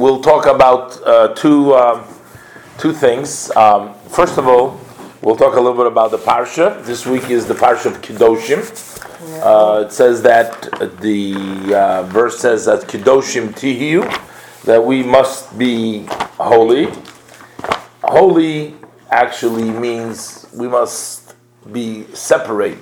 we'll talk about uh, two um, two things. Um, first of all, we'll talk a little bit about the parsha. This week is the parsha of Kedoshim. Uh, it says that the uh, verse says that Kedoshim Tihiyu, that we must be holy. Holy actually means we must be separate.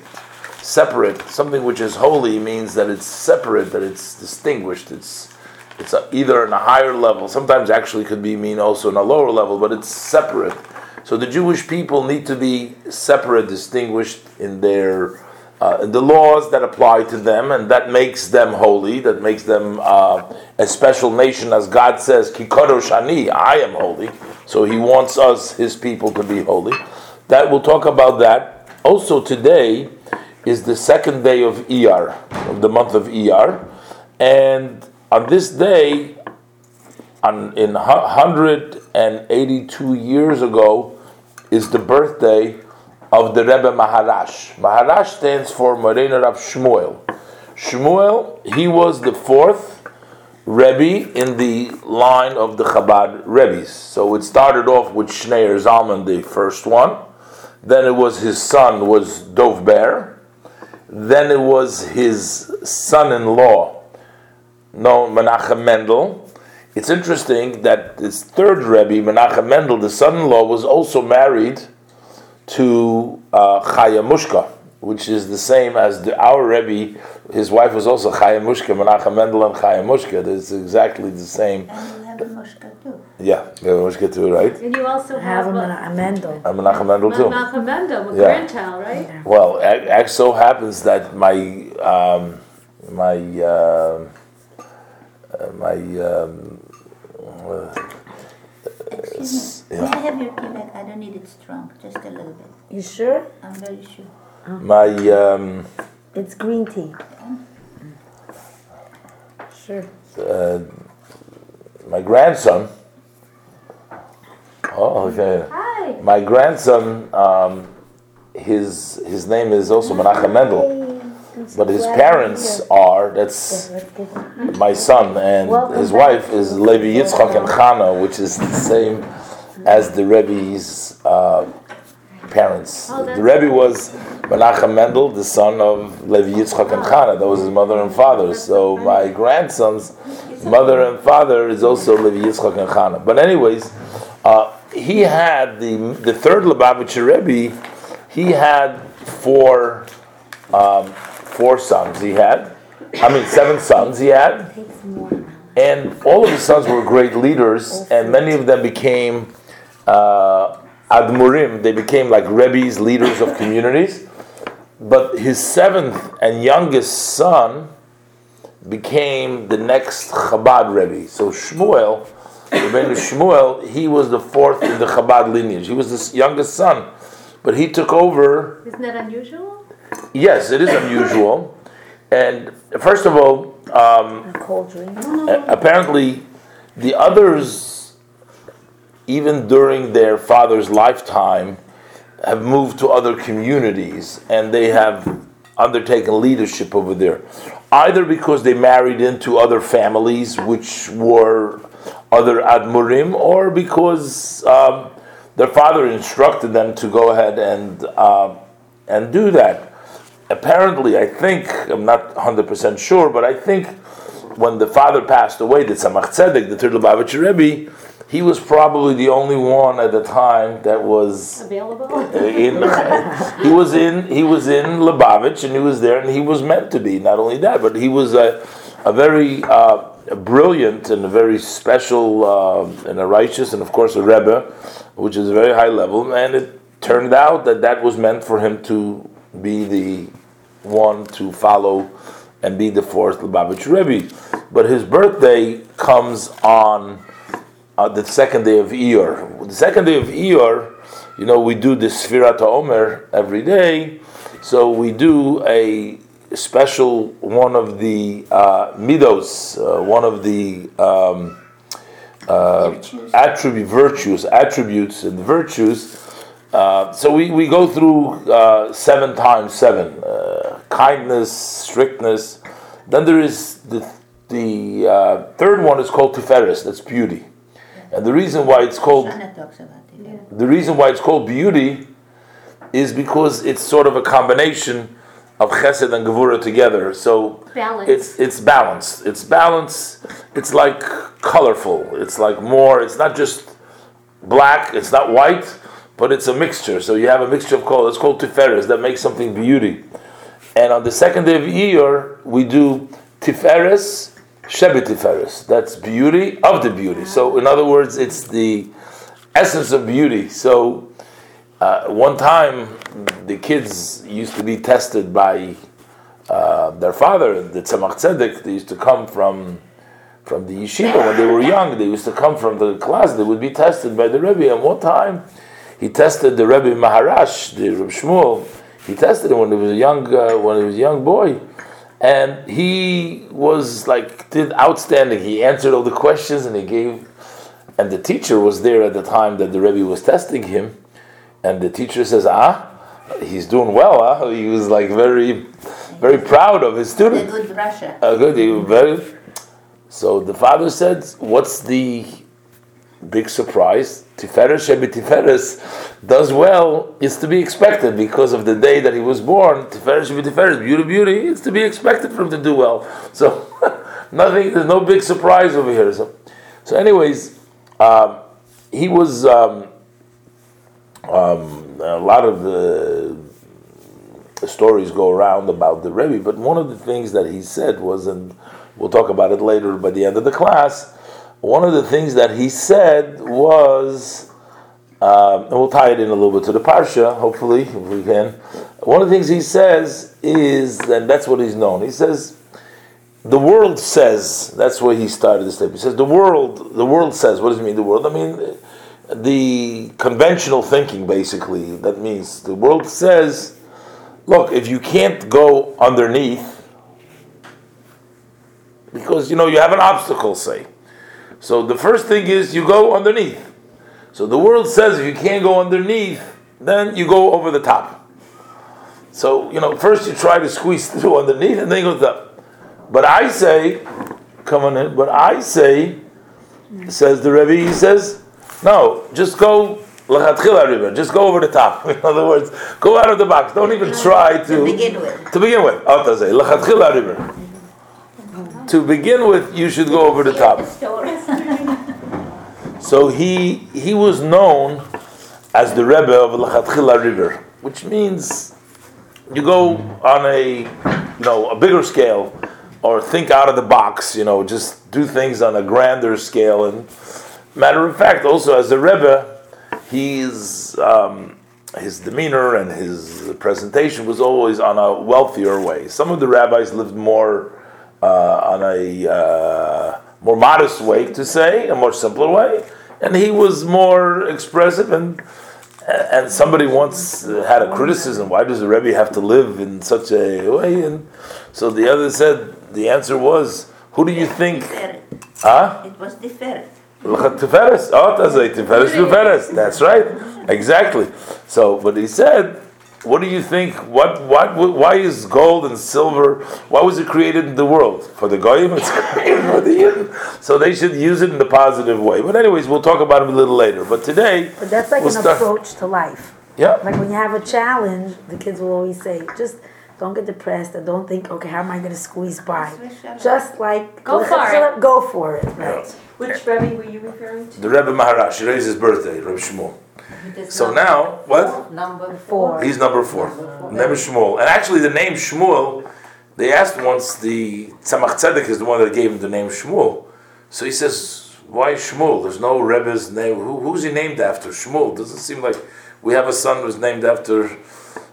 Separate. Something which is holy means that it's separate, that it's distinguished. It's it's either in a higher level. Sometimes actually could be mean also in a lower level, but it's separate. So the Jewish people need to be separate, distinguished in their uh, the laws that apply to them, and that makes them holy. That makes them uh, a special nation, as God says, "Kikodosh ani," I am holy. So He wants us, His people, to be holy. That we'll talk about that. Also today is the second day of ER of the month of ER, and on this day, on, in 182 years ago, is the birthday of the Rebbe Maharash. Maharash stands for Morena Rav Shmuel. Shmuel, he was the fourth Rebbe in the line of the Chabad Rebbe's. So it started off with Schneur Zalman, the first one. Then it was his son was Dov Ber. Then it was his son-in-law, no Menachem Mendel. It's interesting that this third Rebbe, Menachem Mendel, the son-in-law, was also married to uh, Chaya Mushka, which is the same as the, our Rebbe. His wife was also Chaya Mushka, Menachem Mendel and Chaya Mushka. It's exactly the same. And you have a Mushka too. Yeah, we have Mushka too, right? And you also Have have a what? men- a Mendel. And Menachem Mendel too. Malcolm Mendel, a Yeah. grandchild, right? Well, it it so happens that my um, my uh, my um, uh, Excuse me. yeah. May I have your tea bag? I don't need it strong, just a little bit. You sure? I'm very sure. my um, It's green tea. Sure. uh, my grandson. Oh, okay. Hi. My grandson, um, his his name is also Menachem Mendel, but his parents are that's my son, and his wife is Levi Yitzchak and Chana, which is the same as the Rebbe's uh, parents. Oh, the Rebbe was Menachem Mendel, the son of Levi Yitzchak and Chana. That was his mother and father. So my grandson's mother and father is also Levi Yitzchak and Chana. But anyways, uh, he had the the third Lubavitcher Rebbe. He had four um, four sons. He had, I mean, seven sons. He had. And all of his sons were great leaders, and many of them became uh, admurim. They became like rebbes, leaders of communities. But his seventh and youngest son became the next Chabad Rebbe. So Shmuel, Rebbeinu Shmuel, he was the fourth in the Chabad lineage. He was the youngest son, but he took over Isn't that unusual? Yes, it is unusual. And first of all, um, A cold drink. a- apparently, the others, even during their father's lifetime, have moved to other communities and they have undertaken leadership over there. Either because they married into other families, which were other admurim, or because um, their father instructed them to go ahead and uh, and do that. Apparently, I think I'm not 100 percent sure, but I think when the father passed away, the Tzemach Tzedek, the third Lubavitcher Rebbe, he was probably the only one at the time that was Available? in he was in he was in Lubavitch and he was there and he was meant to be not only that but he was a, a very uh, brilliant and a very special uh, and a righteous and of course a rebbe which is a very high level and it turned out that that was meant for him to be the one to follow and be the fourth Lubavitch Rebbe but his birthday comes on uh, the second day of Iyar. The second day of Iyar, you know, we do the Sfirat Omer every day, so we do a special one of the uh, midos, uh, one of the um, uh, attribute virtues, attributes and virtues. Uh, so we, we go through uh, seven times seven uh, kindness, strictness. Then there is the the uh, third one is called Tiferes, that's beauty. And the reason why it's called Shana talks about it. the reason why it's called beauty is because it's sort of a combination of chesed and gevura together. So Balance. it's it's balanced. It's balanced. It's like colorful. It's like more. It's not just black. It's not white, but it's a mixture. So you have a mixture of color. It's called tiferes that makes something beauty. And on the second day of Iyar, we do tiferes, shebi tiferes. That's beauty of the beauty. So in other words, it's the essence of beauty. So uh, one time, the kids used to be tested by uh, their father, the Tzemach Tzedek. They used to come from from the yeshiva when they were young. They used to come from the class. They would be tested by the Rebbe. And one time, he tested the Rebbe Maharash, the Rebbe Shmuel. He tested him when he was a young uh, when he was a young boy, and he was like did outstanding. He answered all the questions and he gave. And the teacher was there at the time that the Rebbe was testing him, and the teacher says, "Ah, he's doing well. Huh? He was like very, very proud of his student. good Russia. Uh, good, he was very." So the father said, "What's the big surprise? Tiferes Shebi Tiferes does well. It's to be expected because of the day that he was born. Tiferes Shebi Tiferes, beauty, beauty. It's to be expected for him to do well. So nothing. There's no big surprise over here. So, so anyways, um, he was um, um, a lot of the stories go around about the Rebbe, but one of the things that he said was, and we'll talk about it later by the end of the class. One of the things that he said was, um, and we'll tie it in a little bit to the parsha, hopefully, if we can. One of the things he says is, and that's what he's known. He says, the world says. That's where he started this tape. He says the world. The world says. What does it mean? The world. I mean, the conventional thinking, basically. That means the world says, look, if you can't go underneath, because you know you have an obstacle, say. So the first thing is you go underneath. So the world says if you can't go underneath, then you go over the top. So you know, first you try to squeeze through underneath, and then you go up. But I say, come on in. But I say, says the Rebbe. He says, no, just go. Just go over the top. In other words, go out of the box. Don't even uh-huh. try to To begin with. to begin with. Oh, Lachatchila ariber. Mm-hmm. To begin with, you should go over the top. So he he was known as the Rebbe of Lachatchila Ariber, which means you go on a you know a bigger scale or think out of the box. You know, just do things on a grander scale. And matter of fact, also as the Rebbe, he's um, his demeanor and his presentation was always on a wealthier way. Some of the rabbis lived more uh, on a uh, more modest way to say, a more simpler way, and he was more expressive and. And somebody once had a criticism: Why does the Rebbe have to live in such a way? And so the other said, the answer was, "Who do you think?" Ah? Huh? It was Tiferet. Tiferes. Oh, that's a Tiferes Tiferes. That's right. Exactly. So, but he said, what do you think? What, what, why is gold and silver? Why was it created in the world? For the goyim, it's created for the Yidden. So they should use it in the positive way. But anyways, we'll talk about it a little later. But today, But that's like we'll an start- approach to life. Yeah. Like when you have a challenge, the kids will always say, just don't get depressed and don't think, okay, how am I going to squeeze by? Just like Go for it. Go for it. Right. Which Rebbe were you referring to? The Rebbe Maharash, today's his birthday, Rebbe Shmuel. So number- now, what? Number Four. He's number four. Name Shmuel. And actually, the name Shmuel, they asked once, the Tzemach Tzedek is the one that gave him the name Shmuel. So he says, why Shmuel? There's no Rebbe's name. Who, who's he named after? Shmuel. Doesn't seem like we have a son who's named after,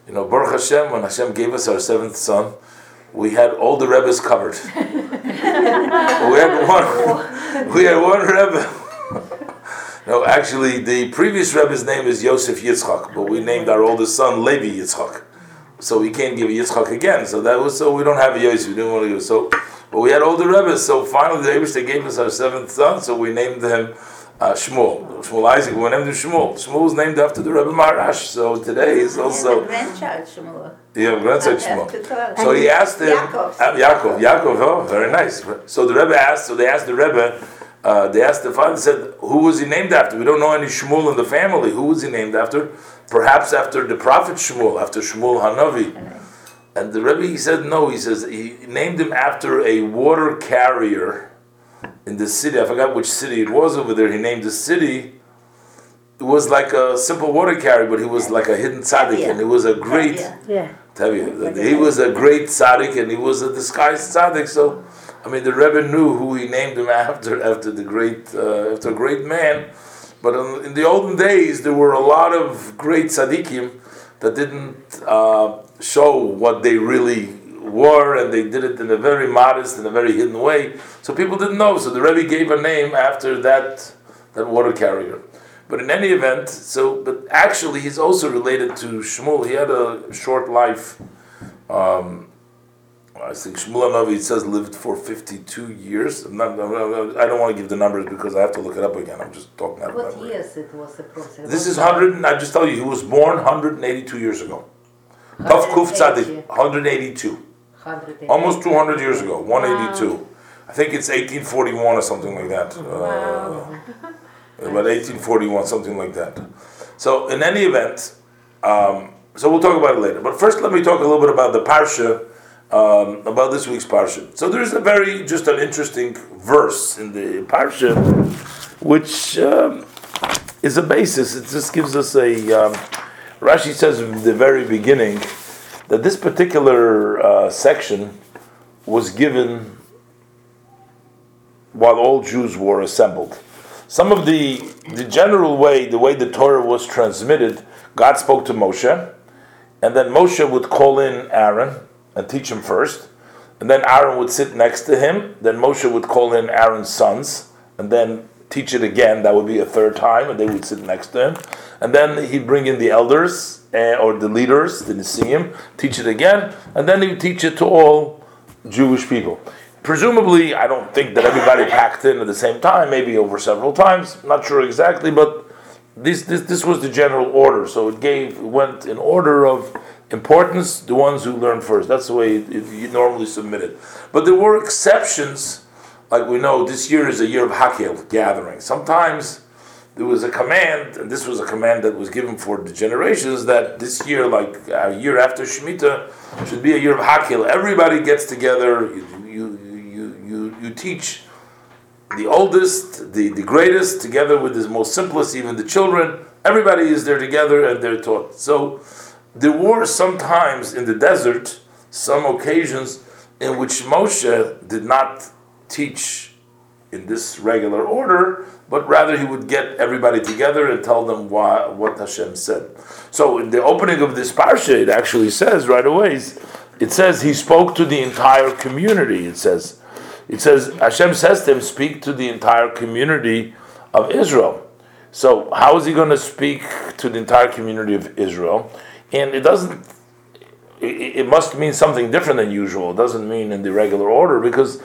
you know, Baruch Hashem, when Hashem gave us our seventh son, we had all the Rebbe's covered. we had one, we had one Rebbe. No, actually, the previous Rebbe's name is Yosef Yitzchak, but we named our oldest son Levi Yitzchak. So we can't give Yitzchak again. So that was so we don't have a Yosef. We didn't want to give. So, but we had older Rebbe's. So finally, the Rebbe gave us our seventh son. So we named him uh, Shmuel. Shmuel Isaac, we named him Shmuel. Shmuel was named after the Rebbe Maharash, so today is also And grandchild, Shmuel. yeah, grandson I Shmuel. So he asked him, Yaakov. uh, Yaakov, Yaakov, oh, very nice. So the Rebbe asked, so they asked the Rebbe, uh, they asked the father, said, who was he named after? We don't know any Shmuel in the family. Who was he named after? Perhaps after the prophet Shmuel, after Shmuel Hanavi. And the Rebbe, he said, no, he says, he named him after a water carrier in the city. I forgot which city it was over there. He named the city. It was like a simple water carrier, but he was like a hidden tzaddik, and he was a great. Yeah. Yeah. Tell you, he was a great tzaddik and he was a disguised tzaddik. So, I mean, the Rebbe knew who he named him after, after the great, uh, after a great man. But in, in the olden days, there were a lot of great tzaddikim that didn't uh, show what they really were, and they did it in a very modest and a very hidden way. So people didn't know. So the Rebbe gave a name after that that water carrier. But in any event, so but actually he's also related to Shmuel. He had a short life. Um, I think Shmuel Hanavi it says lived for fifty-two years. I'm not, I'm not- I don't want to give the numbers because I have to look it up again. I'm just talking out of What memory. years it was the process? This is hundred. and I just tell you, he was born hundred and eighty-two years ago. Tav Kuf Tzadik, 182. 180. Almost 200 years ago, 182. I think it's 1841 or something like that. Uh, about 1841, something like that. So, in any event, um, so we'll talk about it later. But first, let me talk a little bit about the Parsha, um, about this week's Parsha. So, there's a very, just an interesting verse in the Parsha, which um, is a basis. It just gives us a. Um, Rashi says in the very beginning that this particular uh, section was given while all Jews were assembled. Some of the the general way, the way the Torah was transmitted, God spoke to Moshe, and then Moshe would call in Aaron and teach him first, and then Aaron would sit next to him. Then Moshe would call in Aaron's sons, and then teach it again. That would be a third time, and they would sit next to him. And then he'd bring in the elders uh, or the leaders, the Nesiim, teach it again, and then he would teach it to all Jewish people. Presumably, I don't think that everybody packed in at the same time, maybe over several times, not sure exactly, but this, this, this was the general order. So it gave, it went in order of importance, the ones who learn first. That's the way you normally submit it. But there were exceptions, like we know this year is a year of Hakel, gathering. Sometimes there was a command, and this was a command that was given for the generations, that this year, like a year after Shemitah, should be a year of Hakel. Everybody gets together, you, you, you, you, you teach the oldest, the, the greatest, together with the most simplest, even the children. Everybody is there together and they're taught. So there were sometimes in the desert, some occasions in which Moshe did not teach in this regular order, but rather he would get everybody together and tell them why, what Hashem said. So in the opening of this parsha, it actually says right away, it says he spoke to the entire community. It says, it says Hashem says to him, speak to the entire community of Israel. So how is he going to speak to the entire community of Israel? And it doesn't. It, must mean something different than usual. It doesn't mean in the regular order because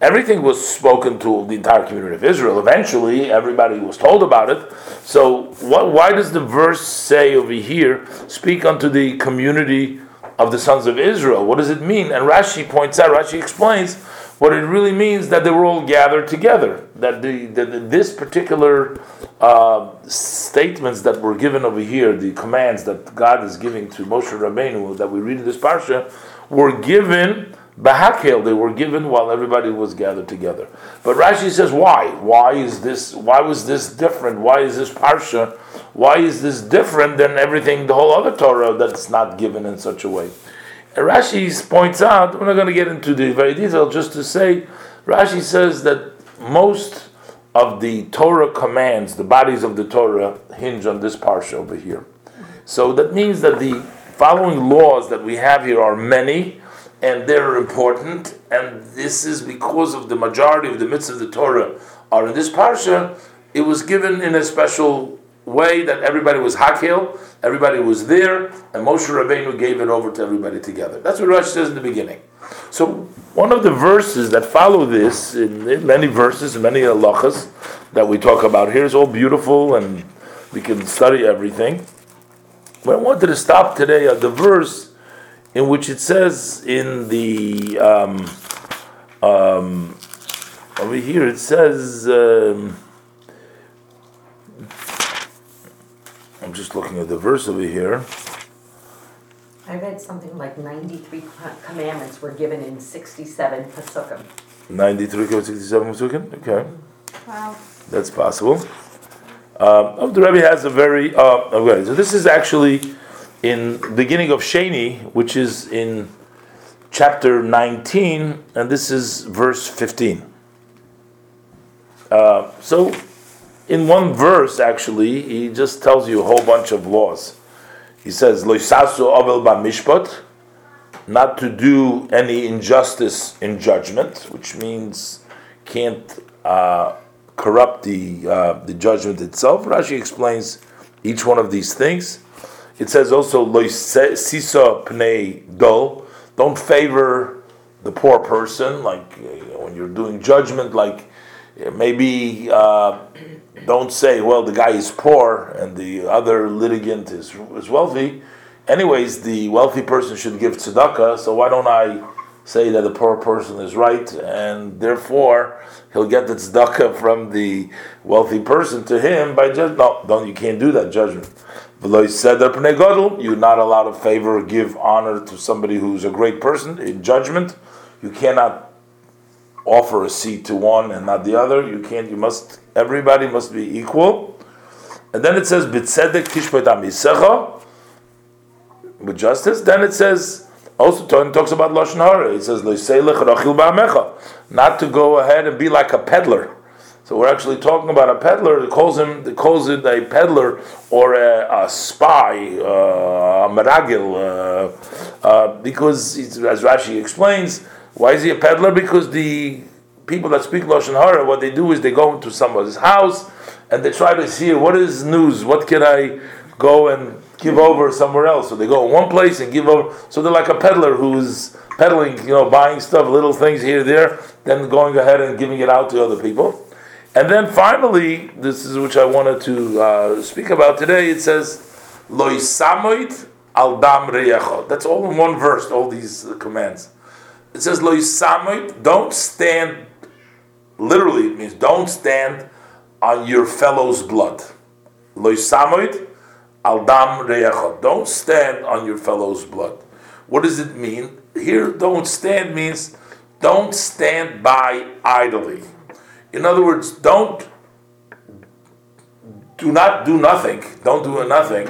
everything was spoken to the entire community of Israel. Eventually, everybody was told about it. So, what, why does the verse say over here, speak unto the community of the sons of Israel? What does it mean? And Rashi points out, Rashi explains what it really means that they were all gathered together. That the, the, the this particular uh, statements that were given over here, the commands that God is giving to Moshe Rabbeinu that we read in this parsha, were given Bahakel, they were given while everybody was gathered together. But Rashi says, why? Why is this? Why was this different? Why is this parsha? Why is this different than everything, the whole other Torah that's not given in such a way? Rashi points out, we're not going to get into the very detail, just to say, Rashi says that most of the Torah commands, the bodies of the Torah, hinge on this parsha over here. So that means that the following laws that we have here are many and they're important, and this is because of the majority of the mitzvahs of the Torah are in this parsha. It was given in a special way that everybody was hakel, everybody was there, and Moshe Rabbeinu gave it over to everybody together. That's what Rashi says in the beginning. So one of the verses that follow this, in, many verses, many halachas that we talk about here, is all beautiful and we can study everything. But I wanted to stop today at the verse in which it says in the um, um, over here it says. Um, I'm just looking at the verse over here. I read something like ninety-three commandments were given in sixty-seven pasukim. 93 67 Pesukim? Okay. Wow. That's possible. Um, oh, the Rebbe has a very. Uh, okay, so this is actually in beginning of Sheni, which is in chapter 19, and this is verse 15. Uh, so, in one verse, actually, he just tells you a whole bunch of laws. He says, Loisasu avel mishpat, not to do any injustice in judgment, which means can't uh, corrupt the uh, the judgment itself. Rashi explains each one of these things. It says also loisisa pnei dol, don't favor the poor person, like you know, when you're doing judgment, like maybe uh, don't say, well, the guy is poor and the other litigant is, is wealthy. Anyways, the wealthy person should give tzedakah, so why don't I say that the poor person is right and therefore he'll get the tzedakah from the wealthy person to him by just no, don't you can't do that judgment. You're not allowed to favor or give honor to somebody who's a great person in judgment. You cannot offer a seat to one and not the other. You can't. You must. Everybody must be equal. And then it says bitzedek tishpet with justice. Then it says also talks about lashon hara. It says ba'amecha, not to go ahead and be like a peddler. So we're actually talking about a peddler. It calls him. It calls it a peddler or a, a spy, uh, a meragil, uh, uh, because as Rashi explains, why is he a peddler? Because the people that speak lashon hara, what they do is they go into somebody's house and they try to see what is news. What can I go and give over somewhere else? So they go in one place and give over. So they're like a peddler who's peddling, you know, buying stuff, little things here, there, then going ahead and giving it out to other people. And then finally, this is which I wanted to uh, speak about today. It says, "Lo samoit al dam That's all in one verse. All these uh, commands. It says, "Lo samoit." Don't stand. Literally, it means don't stand on your fellow's blood. Lo samoit al dam Don't stand on your fellow's blood. What does it mean? Here, don't stand means don't stand by idly. In other words, don't do not do nothing. Don't do nothing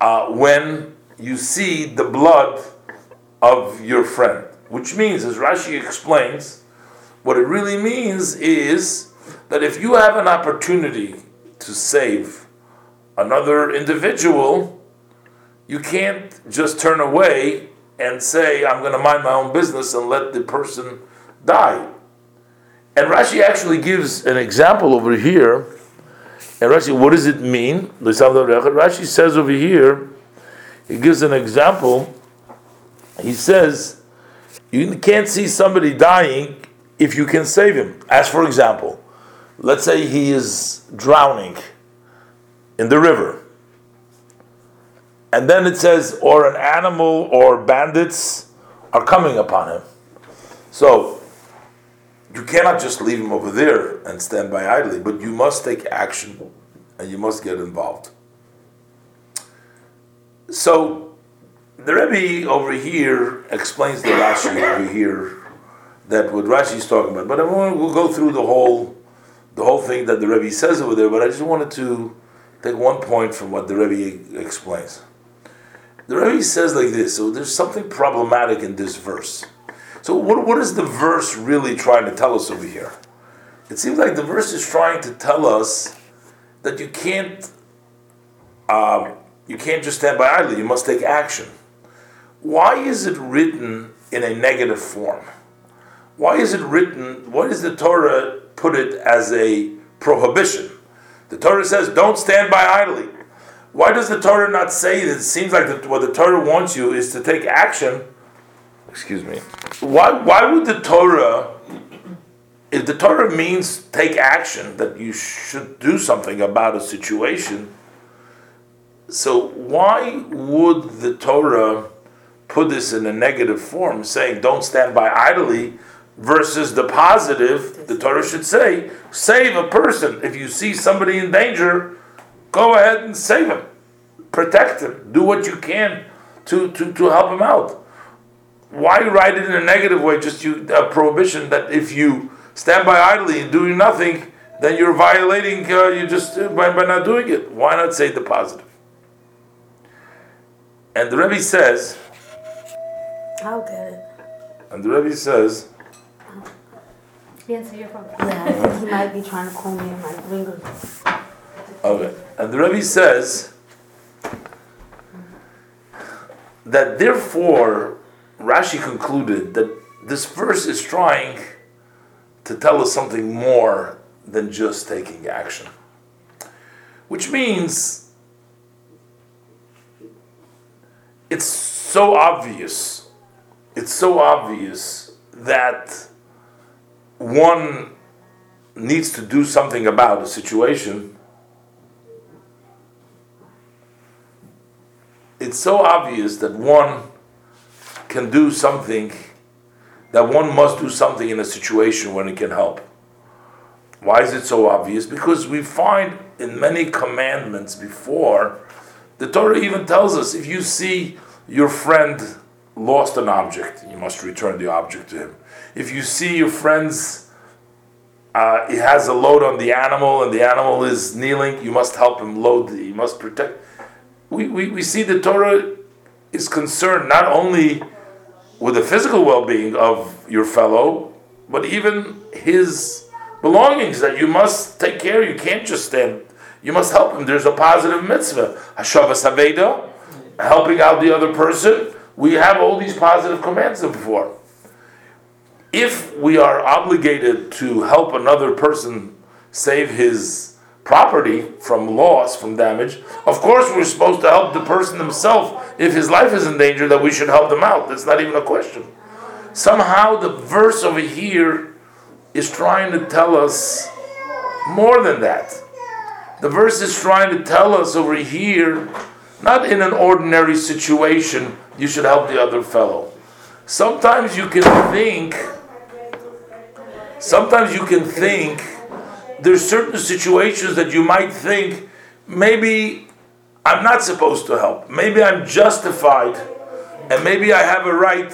uh, when you see the blood of your friend. Which means, as Rashi explains, what it really means is that if you have an opportunity to save another individual, you can't just turn away and say, I'm going to mind my own business and let the person die. And Rashi actually gives an example over here. And Rashi, what does it mean? Rashi says over here, he gives an example. He says, you can't see somebody dying if you can save him. As for example, let's say he is drowning in the river. And then it says, or an animal or bandits are coming upon him. So you cannot just leave him over there and stand by idly, but you must take action and you must get involved. So the Rebbe over here explains the Rashi over here that what Rashi is talking about. But I want we'll go through the whole the whole thing that the Rebbe says over there. But I just wanted to take one point from what the Rebbe explains. The Rebbe says like this. So there's something problematic in this verse. So, what, what is the verse really trying to tell us over here? It seems like the verse is trying to tell us that you can't um, you can't just stand by idly. You must take action. Why is it written in a negative form? Why is it written? Why does the Torah put it as a prohibition? The Torah says, don't stand by idly. Why does the Torah not say that it seems like the, what the Torah wants you is to take action? Excuse me. Why, why would the Torah, if the Torah means take action, that you should do something about a situation, so why would the Torah put this in a negative form, saying don't stand by idly, versus the positive? The Torah should say, save a person. If you see somebody in danger, go ahead and save him, protect him, do what you can to, to, to help him out. Why write it in a negative way? Just you a prohibition that if you stand by idly and doing nothing, then you're violating. Uh, you just uh, by, by not doing it. Why not say the positive? And the Rebbe says, I'll get it. and the Rebbe says, Answer your phone. Yeah, I think he might be trying to call me in my ringer. okay, and the Rebbe says that therefore Rashi concluded that this verse is trying to tell us something more than just taking action, which means it's so obvious. It's so obvious that one needs to do something about a situation, it's so obvious that one can do something, that one must do something in a situation when it can help. Why is it so obvious? Because we find in many commandments before, the Torah even tells us if you see your friend lost an object, you must return the object to him. If you see your friend's uh, he has a load on the animal and the animal is kneeling, you must help him load, the, you must protect. We, we, we see the Torah is concerned not only with the physical well being of your fellow, but even his belongings that you must take care of. You can't just stand, you must help him. There's a positive mitzvah. Hashavas Haveda, helping out the other person. We have all these positive commands before if we are obligated to help another person save his property from loss, from damage, of course we're supposed to help the person himself. If his life is in danger, that we should help them out. That's not even a question. Somehow the verse over here is trying to tell us more than that. The verse is trying to tell us over here, not in an ordinary situation, you should help the other fellow. Sometimes you can think sometimes you can think there's certain situations that you might think maybe I'm not supposed to help. Maybe I'm justified and maybe I have a right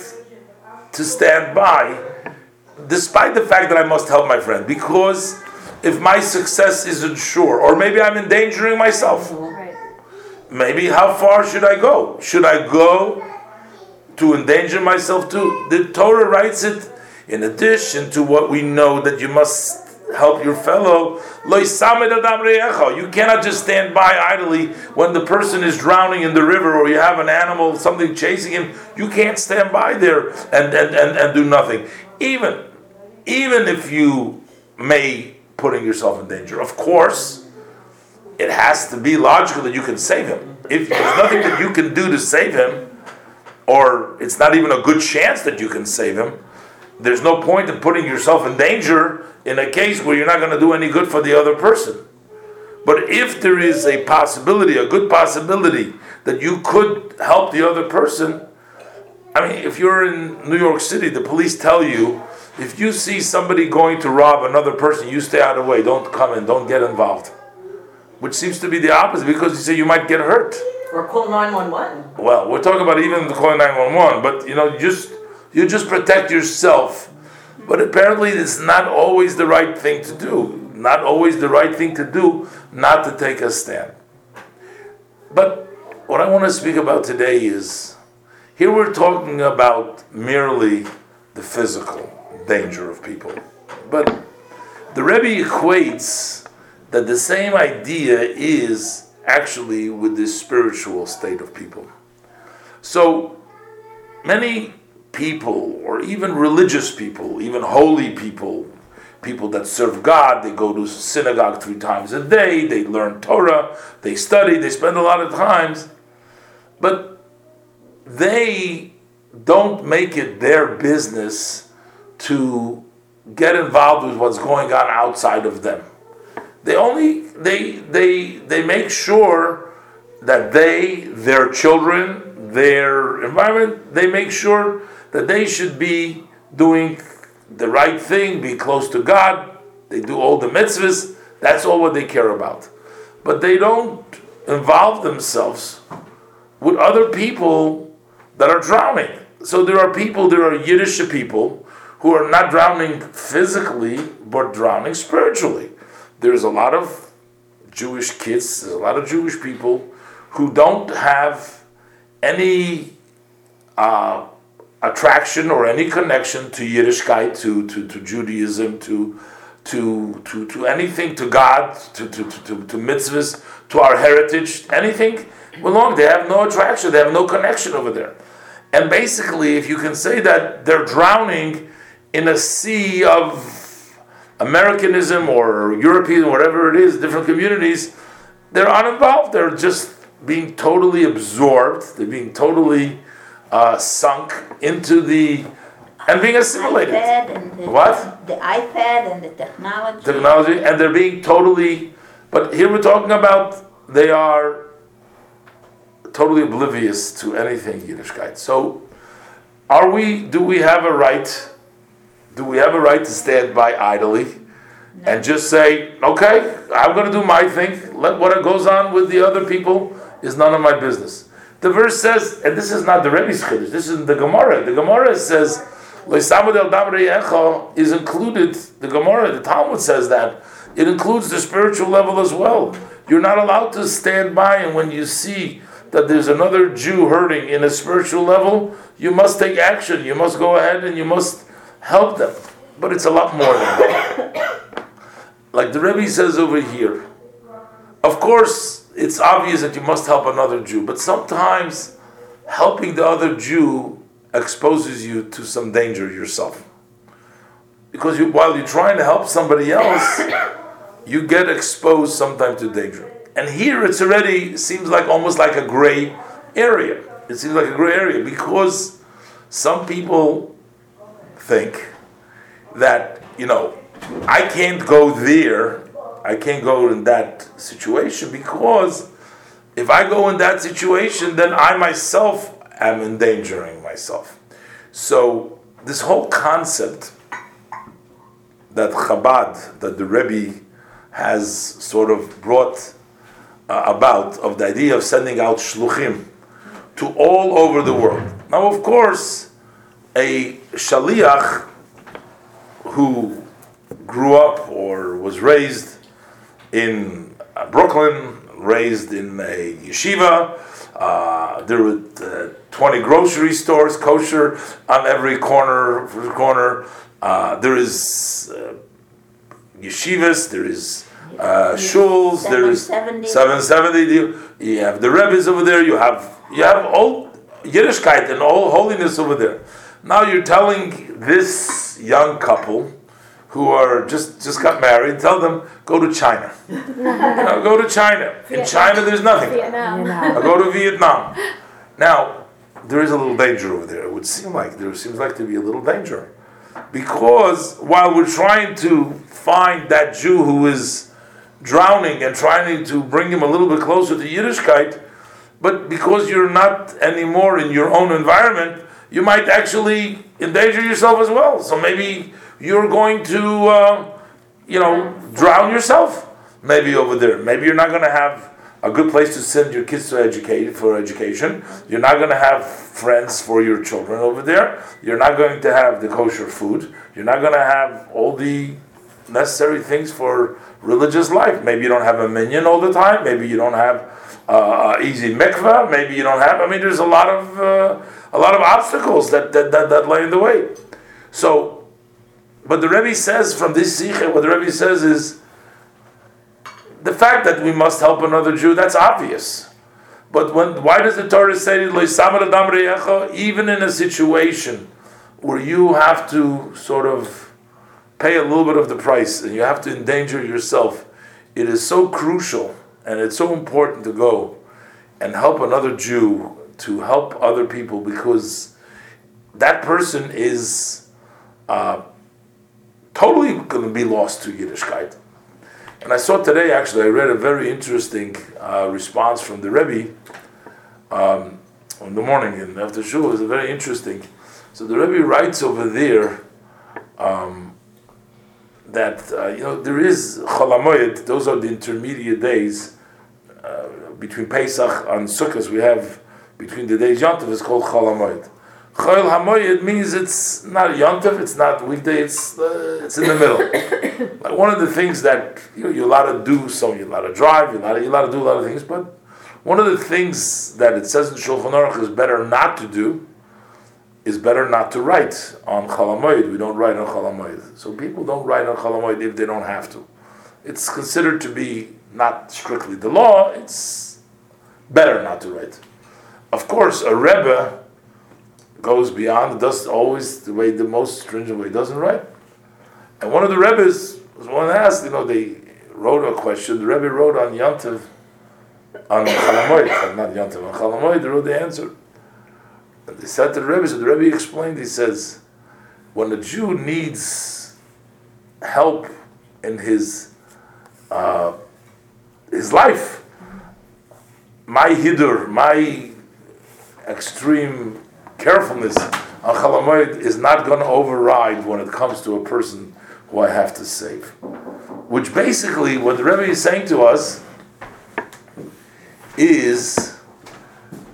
to stand by despite the fact that I must help my friend because if my success isn't sure or maybe I'm endangering myself. Maybe how far should I go? Should I go to endanger myself too? The Torah writes it in addition to what we know that you must help your fellow. You cannot just stand by idly when the person is drowning in the river or you have an animal, something chasing him. You can't stand by there and, and, and, and do nothing. Even, even if you may putting yourself in danger. Of course, it has to be logical that you can save him. If there's nothing that you can do to save him, or it's not even a good chance that you can save him, there's no point in putting yourself in danger in a case where you're not going to do any good for the other person. But if there is a possibility, a good possibility, that you could help the other person, I mean, if you're in New York City, the police tell you if you see somebody going to rob another person, you stay out of the way, don't come in, don't get involved. Which seems to be the opposite because you say you might get hurt. Or call 911. Well, we're talking about even the calling 911, but you know, just you just protect yourself. But apparently, it's not always the right thing to do. Not always the right thing to do not to take a stand. But what I want to speak about today is here we're talking about merely the physical danger of people. But the Rebbe equates that the same idea is actually with the spiritual state of people. So many people, or even religious people, even holy people, people that serve God. They go to synagogue three times a day. They learn Torah. They study. They spend a lot of times, but they don't make it their business to get involved with what's going on outside of them. They only they they they make sure that they, their children, their environment, they make sure that they should be doing the right thing, be close to God. They do all the mitzvahs. That's all what they care about. But they don't involve themselves with other people that are drowning. So there are people, there are Yiddish people who are not drowning physically, but drowning spiritually. There's a lot of Jewish kids, there's a lot of Jewish people who don't have any uh, attraction or any connection to Yiddishkeit, to, to, to Judaism, to, to, to, to anything, to God, to, to, to, to mitzvahs, to our heritage, anything belong. They have no attraction, they have no connection over there. And basically, if you can say that they're drowning in a sea of Americanism or European, whatever it is, different communities, they're uninvolved. They're just being totally absorbed. They're being totally uh, sunk into the and being assimilated. and the, What? The iPad and the technology. Technology, and they're being totally. But here we're talking about they are totally oblivious to anything Yiddishkeit. So, are we? Do we have a right? Do we have a right to stand by idly and just say, "Okay, I'm going to do my thing. Let what goes on with the other people is none of my business." The verse says, and this is not the Rebbe's chiddush. This is the Gemara. The Gemara says, "Leisamud el damrei echo" is included. The Gemara, the Talmud says that it includes the spiritual level as well. You're not allowed to stand by, and when you see that there's another Jew hurting in a spiritual level, you must take action. You must go ahead and you must help them. But it's a lot more than that. Like the Rebbe says over here, of course, it's obvious that you must help another Jew, but sometimes helping the other Jew exposes you to some danger yourself. Because you, while you're trying to help somebody else, you get exposed sometimes to danger. And here it's already seems like almost like a gray area. It seems like a gray area because some people think that, you know, I can't go there, I can't go in that situation because if I go in that situation, then I myself am endangering myself. So, this whole concept that Chabad, that the Rebbe has sort of brought uh, about of the idea of sending out shluchim to all over the world. Now, of course, a shaliach who grew up or was raised in Brooklyn, raised in a yeshiva, uh, there were uh, 20 grocery stores, kosher on every corner. corner. Uh, there is uh, yeshivas, there is uh, shuls, there is 770. 770. You, you have the rebbes over there. You have you have all Yiddishkeit and all holiness over there. Now you're telling this young couple who are just just got married, tell them go to China. you know, go to China. In China, there's nothing. Vietnam. I go to Vietnam. Now, there is a little danger over there. It would seem like there seems like to be a little danger. Because while we're trying to find that Jew who is drowning and trying to bring him a little bit closer to Yiddishkeit, but because you're not anymore in your own environment, you might actually endanger yourself as well. So maybe you're going to, uh, you know, drown yourself. Maybe over there. Maybe you're not going to have a good place to send your kids to educate for education. You're not going to have friends for your children over there. You're not going to have the kosher food. You're not going to have all the necessary things for religious life. Maybe you don't have a minyan all the time. Maybe you don't have uh, easy mikvah. Maybe you don't have. I mean, there's a lot of uh, a lot of obstacles that that, that that lay in the way. So, but the Rebbe says from this sikha, what the Rebbe says is the fact that we must help another Jew. That's obvious. But when why does the Torah say even in a situation where you have to sort of pay a little bit of the price and you have to endanger yourself, it is so crucial and it's so important to go and help another Jew to help other people because that person is uh, totally going to be lost to Yiddishkeit. And I saw today, actually, I read a very interesting uh, response from the Rebbe um, in the morning and after shul. It was very interesting. So the Rebbe writes over there um, that uh, you know there is Cholamoyed. Those are the intermediate days uh, between Pesach and Sukkot. We have between the days Yontif is called Cholamoyed. Chol Hamoyed means it's not Yontif, it's not weekday, it's uh, it's in the middle. like one of the things that you know, you're allowed to do, so you're allowed to drive, you're allowed, you're allowed to do a lot of things, but one of the things that it says in Shulchan Aruch is better not to do is better not to write on Chalamoid. We don't write on Chalamoid. So people don't write on Chalamoid if they don't have to. It's considered to be not strictly the law, it's better not to write. Of course, a Rebbe goes beyond, does always the way, the most stringent way, doesn't write. And one of the Rebbes was one asked, you know, they wrote a question, the Rebbe wrote on Yantiv, on Chalamoid, not Yantiv, on Chalamoid, they wrote the answer. And they said to the Rebbe, so the Rebbe explained, he says, when a Jew needs help in his uh, his life, my hidur, my extreme carefulness on Chalamoid is not going to override when it comes to a person who I have to save. Which basically, what the Rebbe is saying to us is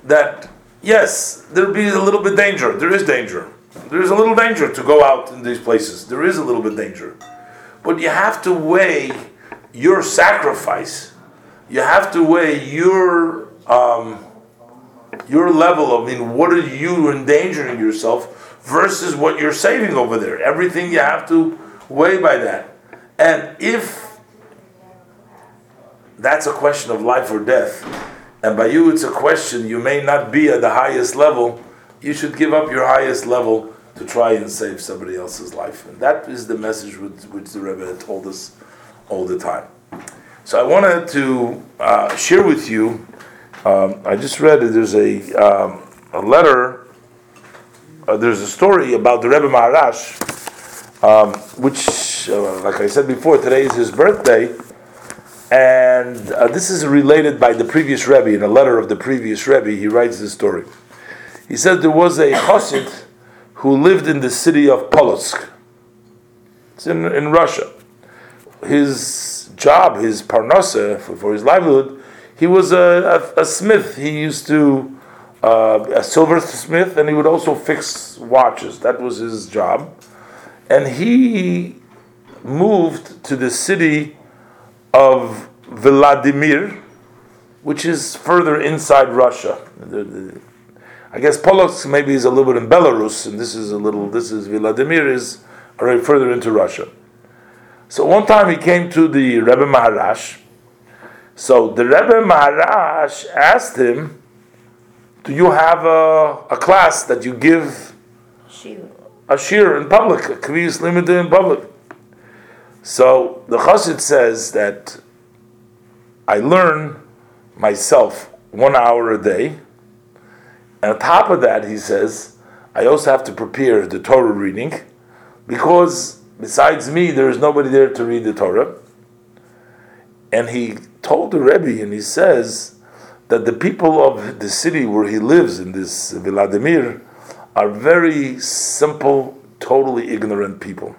that yes, there'll be a little bit danger. There is danger. There is a little danger to go out in these places. There is a little bit danger. But you have to weigh your sacrifice. You have to weigh your um, your level of I mean, what are you endangering yourself versus what you're saving over there. Everything you have to weigh by that. And if that's a question of life or death, and by you it's a question you may not be at the highest level, you should give up your highest level to try and save somebody else's life. And that is the message which, which the Rebbe had told us all the time. So I wanted to uh, share with you. Um, I just read that there's a um, a letter. Uh, there's a story about the Rebbe Maharash, um, which, uh, like I said before, today is his birthday, and uh, this is related by the previous Rebbe. In a letter of the previous Rebbe, he writes this story. He said there was a chassid who lived in the city of Polotsk. It's in, in Russia. His job, his parnasa, for, for his livelihood, he was a, a, a smith. He used to, uh, a silversmith, and he would also fix watches. That was his job. And he moved to the city of Vladimir, which is further inside Russia. The- the- I guess Polotsk maybe is a little bit in Belarus, and this is a little. This is Vladimir is already further into Russia. So one time he came to the Rebbe Maharash. So the Rebbe Maharash asked him, "Do you have a, a class that you give a shiur in public, a kvius limited in public?" So the Chassid says that I learn myself one hour a day. And on top of that, he says, I also have to prepare the Torah reading because besides me, there is nobody there to read the Torah. And he told the Rebbe, and he says that the people of the city where he lives, in this Vladimir, are very simple, totally ignorant people.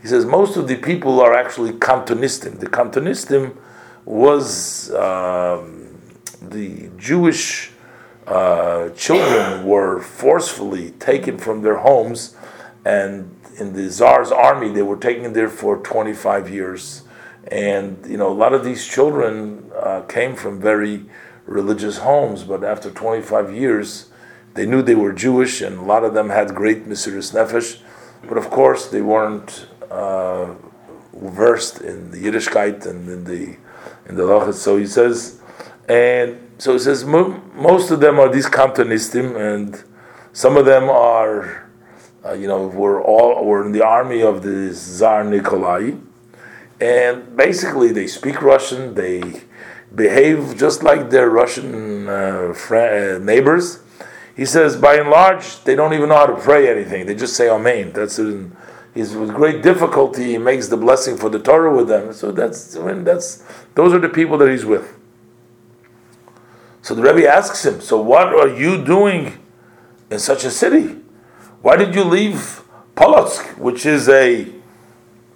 He says most of the people are actually Cantonistim. The Cantonistim was um, the Jewish uh, children were forcefully taken from their homes, and in the Tsar's army, they were taken there for 25 years. And you know, a lot of these children uh, came from very religious homes, but after 25 years, they knew they were Jewish, and a lot of them had great Mesiris Nefesh, but of course, they weren't uh, versed in the Yiddishkeit and in the in the Lachas. So he says, and so he says mo- most of them are these Cantonistim, and some of them are Uh, you know, we're all we're in the army of the Tsar Nikolai, and basically they speak Russian. They behave just like their Russian uh, uh, neighbors. He says, by and large, they don't even know how to pray anything. They just say Amen. That's it. He's with great difficulty. He makes the blessing for the Torah with them. So that's when that's those are the people that he's with. So the Rebbe asks him, "So what are you doing in such a city? Why did you leave Polotsk, which is a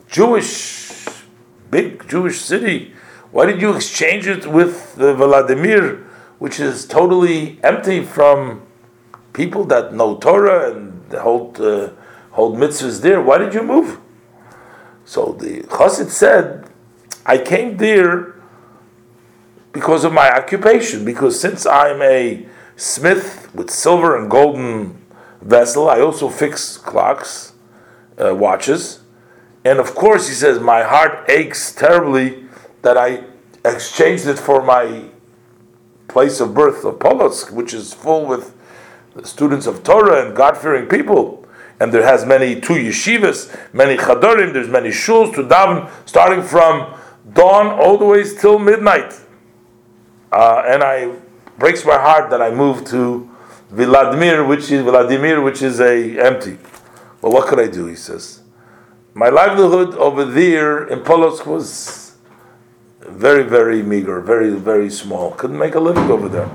Jewish, big Jewish city? Why did you exchange it with the Vladimir, which is totally empty from people that know Torah and hold uh, hold mitzvahs there? Why did you move?" So the Chassid said, "I came there." because of my occupation. Because since I'm a smith with silver and golden vessel, I also fix clocks, uh, watches, and of course, he says my heart aches terribly that I exchanged it for my place of birth of Polotsk, which is full with students of Torah and God-fearing people. And there has many two yeshivas, many chadorim, there's many shuls to daven, starting from dawn all the way till midnight. Uh, and I breaks my heart that I moved to Vladimir, which is Vladimir, which is a empty. Well, what could I do? He says, my livelihood over there in Polotsk was very, very meager, very, very small. Couldn't make a living over there.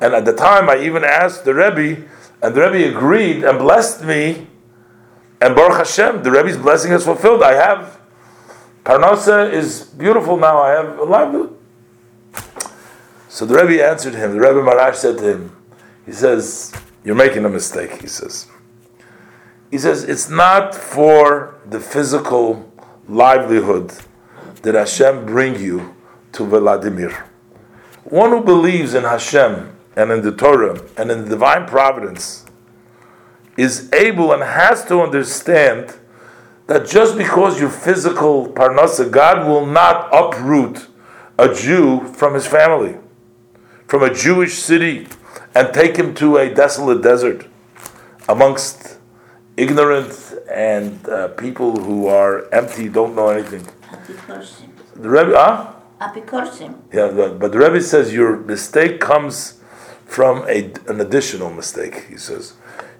And at the time, I even asked the Rebbe, and the Rebbe agreed and blessed me. And Baruch Hashem, the Rebbe's blessing is fulfilled. I have Parnasa is beautiful now. I have a livelihood. So the Rebbe answered him. The Rebbe Maharash said to him, he says, "You're making a mistake." He says, he says it's not for the physical livelihood that Hashem bring you to Vladimir. One who believes in Hashem and in the Torah and in the divine providence is able and has to understand that just because your physical parnasa, God will not uproot a Jew from his family from a Jewish city and take him to a desolate desert amongst ignorant and uh, people who are empty, don't know anything. Apikorsim. The Rebbe, ah, Apikorsim. yeah, but but the Rebbe says your mistake comes from a, an additional mistake. He says,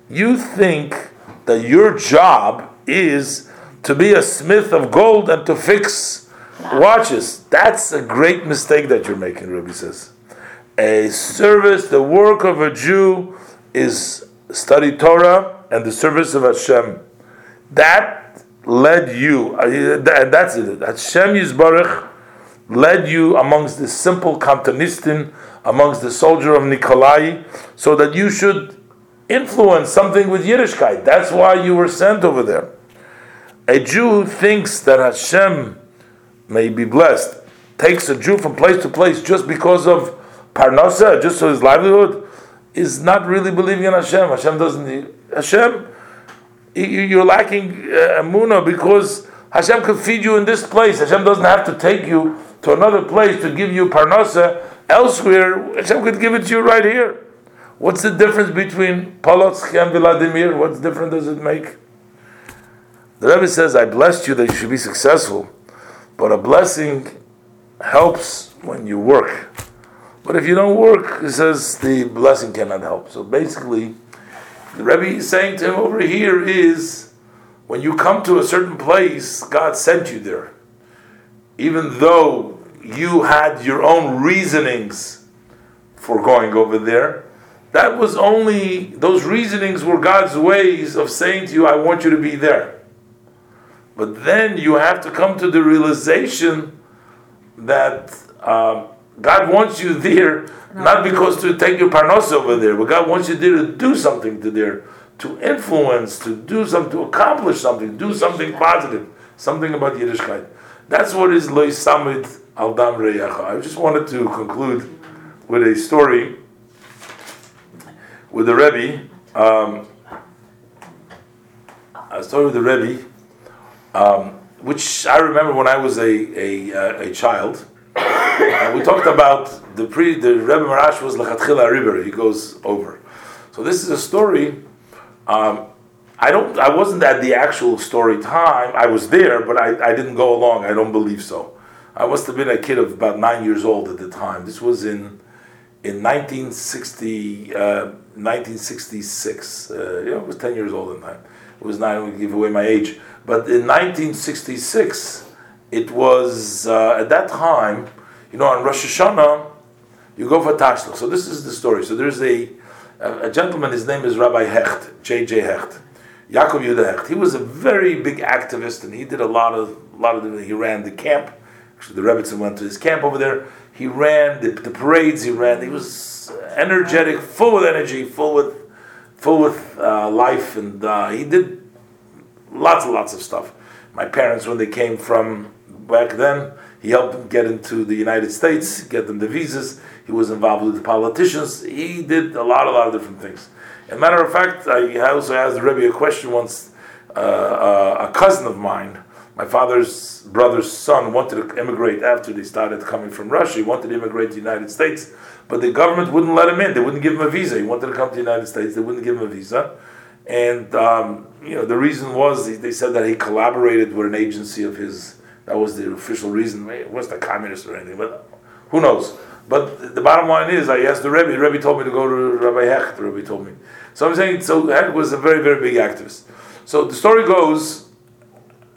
you think that your job is to be a smith of gold and to fix watches. That's a great mistake that you're making, Rebbe says a service, the work of a Jew is study Torah and the service of Hashem. That led you, uh, and that's it. Hashem Yisbarach led you amongst the simple Cantonistim, amongst the soldier of Nikolai, so that you should influence something with Yiddishkeit. That's why you were sent over there. A Jew who thinks that Hashem may be blessed takes a Jew from place to place just because of parnasa, just for his livelihood, is not really believing in Hashem. Hashem doesn't. Hashem, you're lacking uh, amuna because Hashem could feed you in this place. Hashem doesn't have to take you to another place to give you parnasa elsewhere. Hashem could give it to you right here. What's the difference between Polotsk and Vladimir? What difference does it make? The Rebbe says, I blessed you that you should be successful, but a blessing helps when you work. But if you don't work, it says the blessing cannot help. So basically, the Rebbe is saying to him over here is when you come to a certain place, God sent you there. Even though you had your own reasonings for going over there, that was only, those reasonings were God's ways of saying to you, I want you to be there. But then you have to come to the realization that. Um, God wants you there not because to take your parnos over there, but God wants you there to do something to there, to influence, to do something, to accomplish something, do something positive, something about Yiddishkeit. That's what is Loy Samid Al Dam Reyacha. I just wanted to conclude with a story with the Rebbe. Um, a story with the Rebbe, um, which I remember when I was a, a, uh, a child. Uh, we talked about the pre the Rebbe Maharash was Lachatchila Ariber. He goes over. So this is a story. Um, I don't. I wasn't at the actual story time. I was there, but I, I didn't go along. I don't believe so. I must have been a kid of about nine years old at the time. This was in in 1960, uh, 1966. Uh, yeah, I was 10 years old at the time. It was nine. We give away my age. But in 1966, it was uh, at that time. You know, on Rosh Hashanah, you go for tashlich. So this is the story. So there's a a, a gentleman. His name is Rabbi Hecht, J.J. Hecht. Yaakov Yehuda Hecht. He was a very big activist, and he did a lot of a lot of. He ran the camp. Actually, the Rebbitzin went to his camp over there. He ran the, the parades. He ran. He was energetic, full with energy, full with full with uh, life, and uh, he did lots and lots of stuff. My parents, when they came from back then, he helped them get into the United States, get them the visas. He was involved with the politicians. He did a lot, a lot of different things. As a matter of fact, I also asked the Rebbe a question once. Uh, uh, a cousin of mine, my father's brother's son, wanted to immigrate after they started coming from Russia. He wanted to immigrate to the United States, but the government wouldn't let him in. They wouldn't give him a visa. He wanted to come to the United States. They wouldn't give him a visa. And um, you know the reason was they said that he collaborated with an agency of his. That was the official reason. It wasn't a communist or anything, but who knows? But the bottom line is, I asked the Rebbe. The Rebbe told me to go to Rabbi Hecht. The Rebbe told me. So I'm saying, so Hecht was a very, very big activist. So the story goes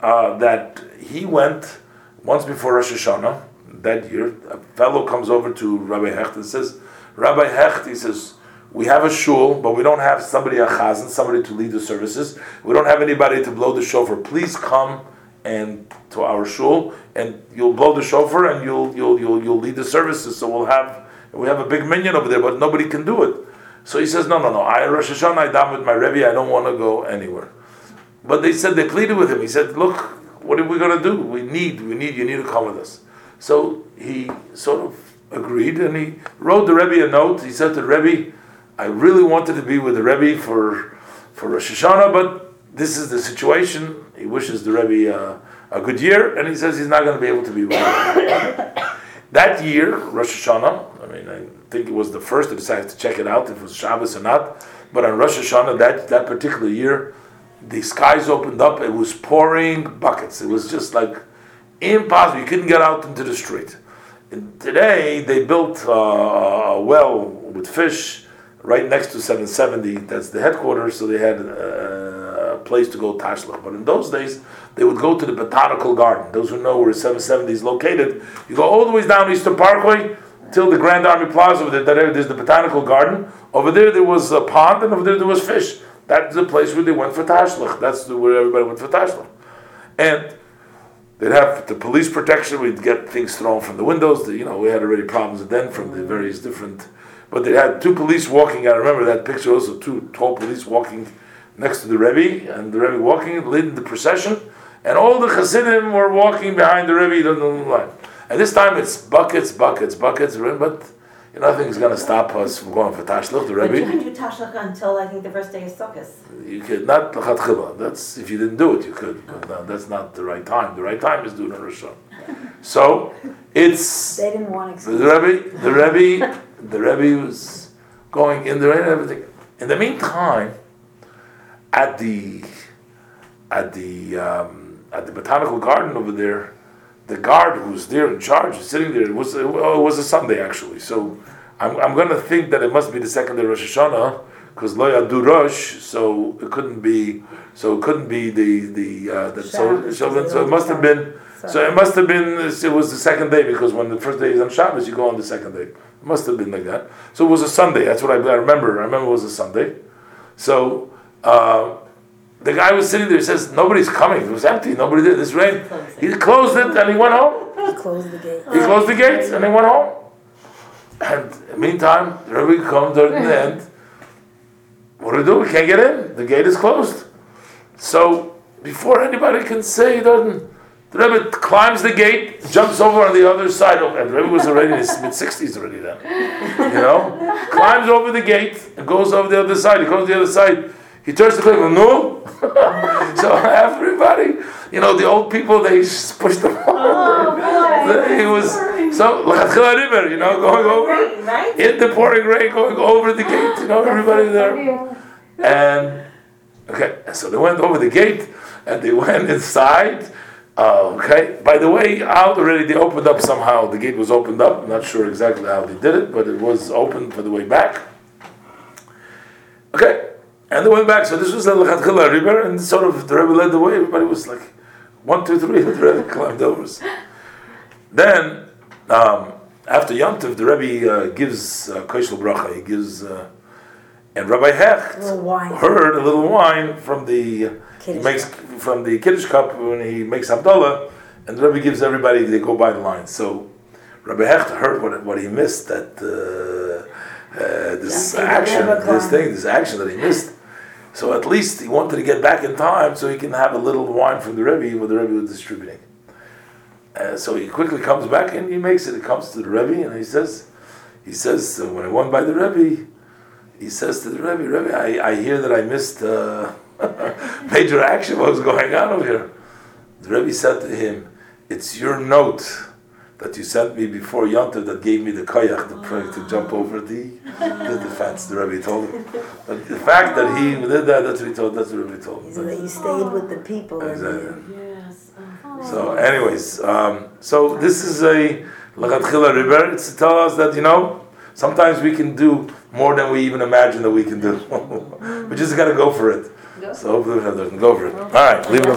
uh, that he went once before Rosh Hashanah that year. A fellow comes over to Rabbi Hecht and says, Rabbi Hecht, he says, we have a shul, but we don't have somebody a chazan, somebody to lead the services. We don't have anybody to blow the shofar. Please come and to our shul, and you'll blow the shofar, and you'll you'll you'll you'll lead the services. So we'll have we have a big minyan over there, but nobody can do it. So he says, no, no, no. I Rosh Hashanah I dam with my rebbe. I don't want to go anywhere. But they said they pleaded with him. He said, look, what are we going to do? We need, we need, you need to come with us. So he sort of agreed, and he wrote the rebbe a note. He said to the rebbe, I really wanted to be with the rebbe for for Rosh Hashanah, but this is the situation. He wishes the rebbe uh, a good year, and he says he's not going to be able to be with him. that year, Rosh Hashanah. I mean, I think it was the first. I decided to check it out if it was Shabbos or not. But on Rosh Hashanah, that that particular year, the skies opened up. It was pouring buckets. It was just like impossible. You couldn't get out into the street. And today they built uh, a well with fish right next to 770. That's the headquarters. So they had uh, place to go tashlich. But in those days, they would go to the botanical garden. Those who know where 770 is located, you go all the way down Eastern Parkway till the Grand Army Plaza. Over there, there's the botanical garden. Over there, there was a pond, and over there, there was fish. That's the place where they went for tashlich. That's where everybody went for tashlich. And they'd have the police protection. We'd get things thrown from the windows. The, you know, we had already problems then from the various different. But they had two police walking. I remember that picture also. Two tall police walking next to the Rebbe, and the Rebbe walking, leading the procession, and all the Hasidim were walking behind the Rebbe on the line. And this time it's buckets, buckets, buckets. But nothing's going to stop us from going for tashlich. The But you can do tashlich until I think the first day is Sukkot. You could not lachatchila. That's if you didn't do it, you could. But no, that's not the right time. The right time is doing it Rosh So it's They didn't want the excuse. Rebbe. The Rebbe. The Rebbe was going in there and everything. In the meantime, at the at the um, at the botanical garden over there, the guard who was there in charge, was sitting there. It was it was a Sunday actually. So I'm, I'm going to think that it must be the second day of Rosh Hashanah because lo ADU Rosh, so it couldn't be. So it couldn't be the the uh, the so, so, so it must have been. So it must have been. It was the second day because when the first day is on Shabbos, you go on the second day. It must have been like that. So it was a Sunday. That's what I, I remember. I remember it was a Sunday. So uh, the guy was sitting there. He says nobody's coming. It was empty. Nobody did. This rain. He closed it and he went home. He closed the gate. He closed the gates and he went home. And meantime, the Rebbe comes at the end. What do we do? We can't get in. The gate is closed. So before anybody can say, he doesn't. The Rebbe climbs the gate, jumps over on the other side. Of, and the Rebbe was already in his mid sixties already then. You know, climbs over the gate and goes over the other side. He goes to the other side. He turns to the Rebbe, no. so everybody, you know, the old people, they pushed him over. He was so you know, going over right? in the pouring rain, going over the gate. You know, everybody there. And Okay, so they went over the gate and they went inside. Uh, okay, by the way, out already they opened up somehow. The gate was opened up. I'm not sure exactly how they did it, but it was open for the way back. Okay, and they went back. So this was the Lechatchila Ariber, and sort of the Rebbe led the way. Everybody was like, one, two, three, the Rebbe climbed over. Then, um, after Yom Tov, the Rebbe uh, gives uh, Koshel Bracha. He gives, uh, and Rabbi Hecht wine. heard a little wine from the he Kiddush makes from the Kiddush cup when he makes Havdalah, and the Rebbe gives everybody they go by the line. So Rabbi Hecht heard what, what he missed that uh, uh, this action, this thing, this action that he missed. So at least he wanted to get back in time so he can have a little wine from the Rebbe what the Rebbe was distributing. Uh, so he quickly comes back and he makes it. He comes to the Rebbe and he says, he says uh, when I went by the Rebbe, he says to the Rebbe, Rebbe, I, I hear that I missed uh, major action. What was going on over here? The Rebbe said to him, "It's your note that you sent me before Yontif that gave me the koyach to, pray, to jump over the, the, the fence." The Rebbe told him. But the fact that he did that, that's what he told. That's what the Rebbe told He him. said that you stayed with the people. Exactly. Yes. So, anyways, um, so this is a Lachatchila Ariber. It's to tell us that, you know, sometimes we can do more than we even imagine that we can do. we just got to go for it. So, hopefully, we have to go for it. All right, leave it.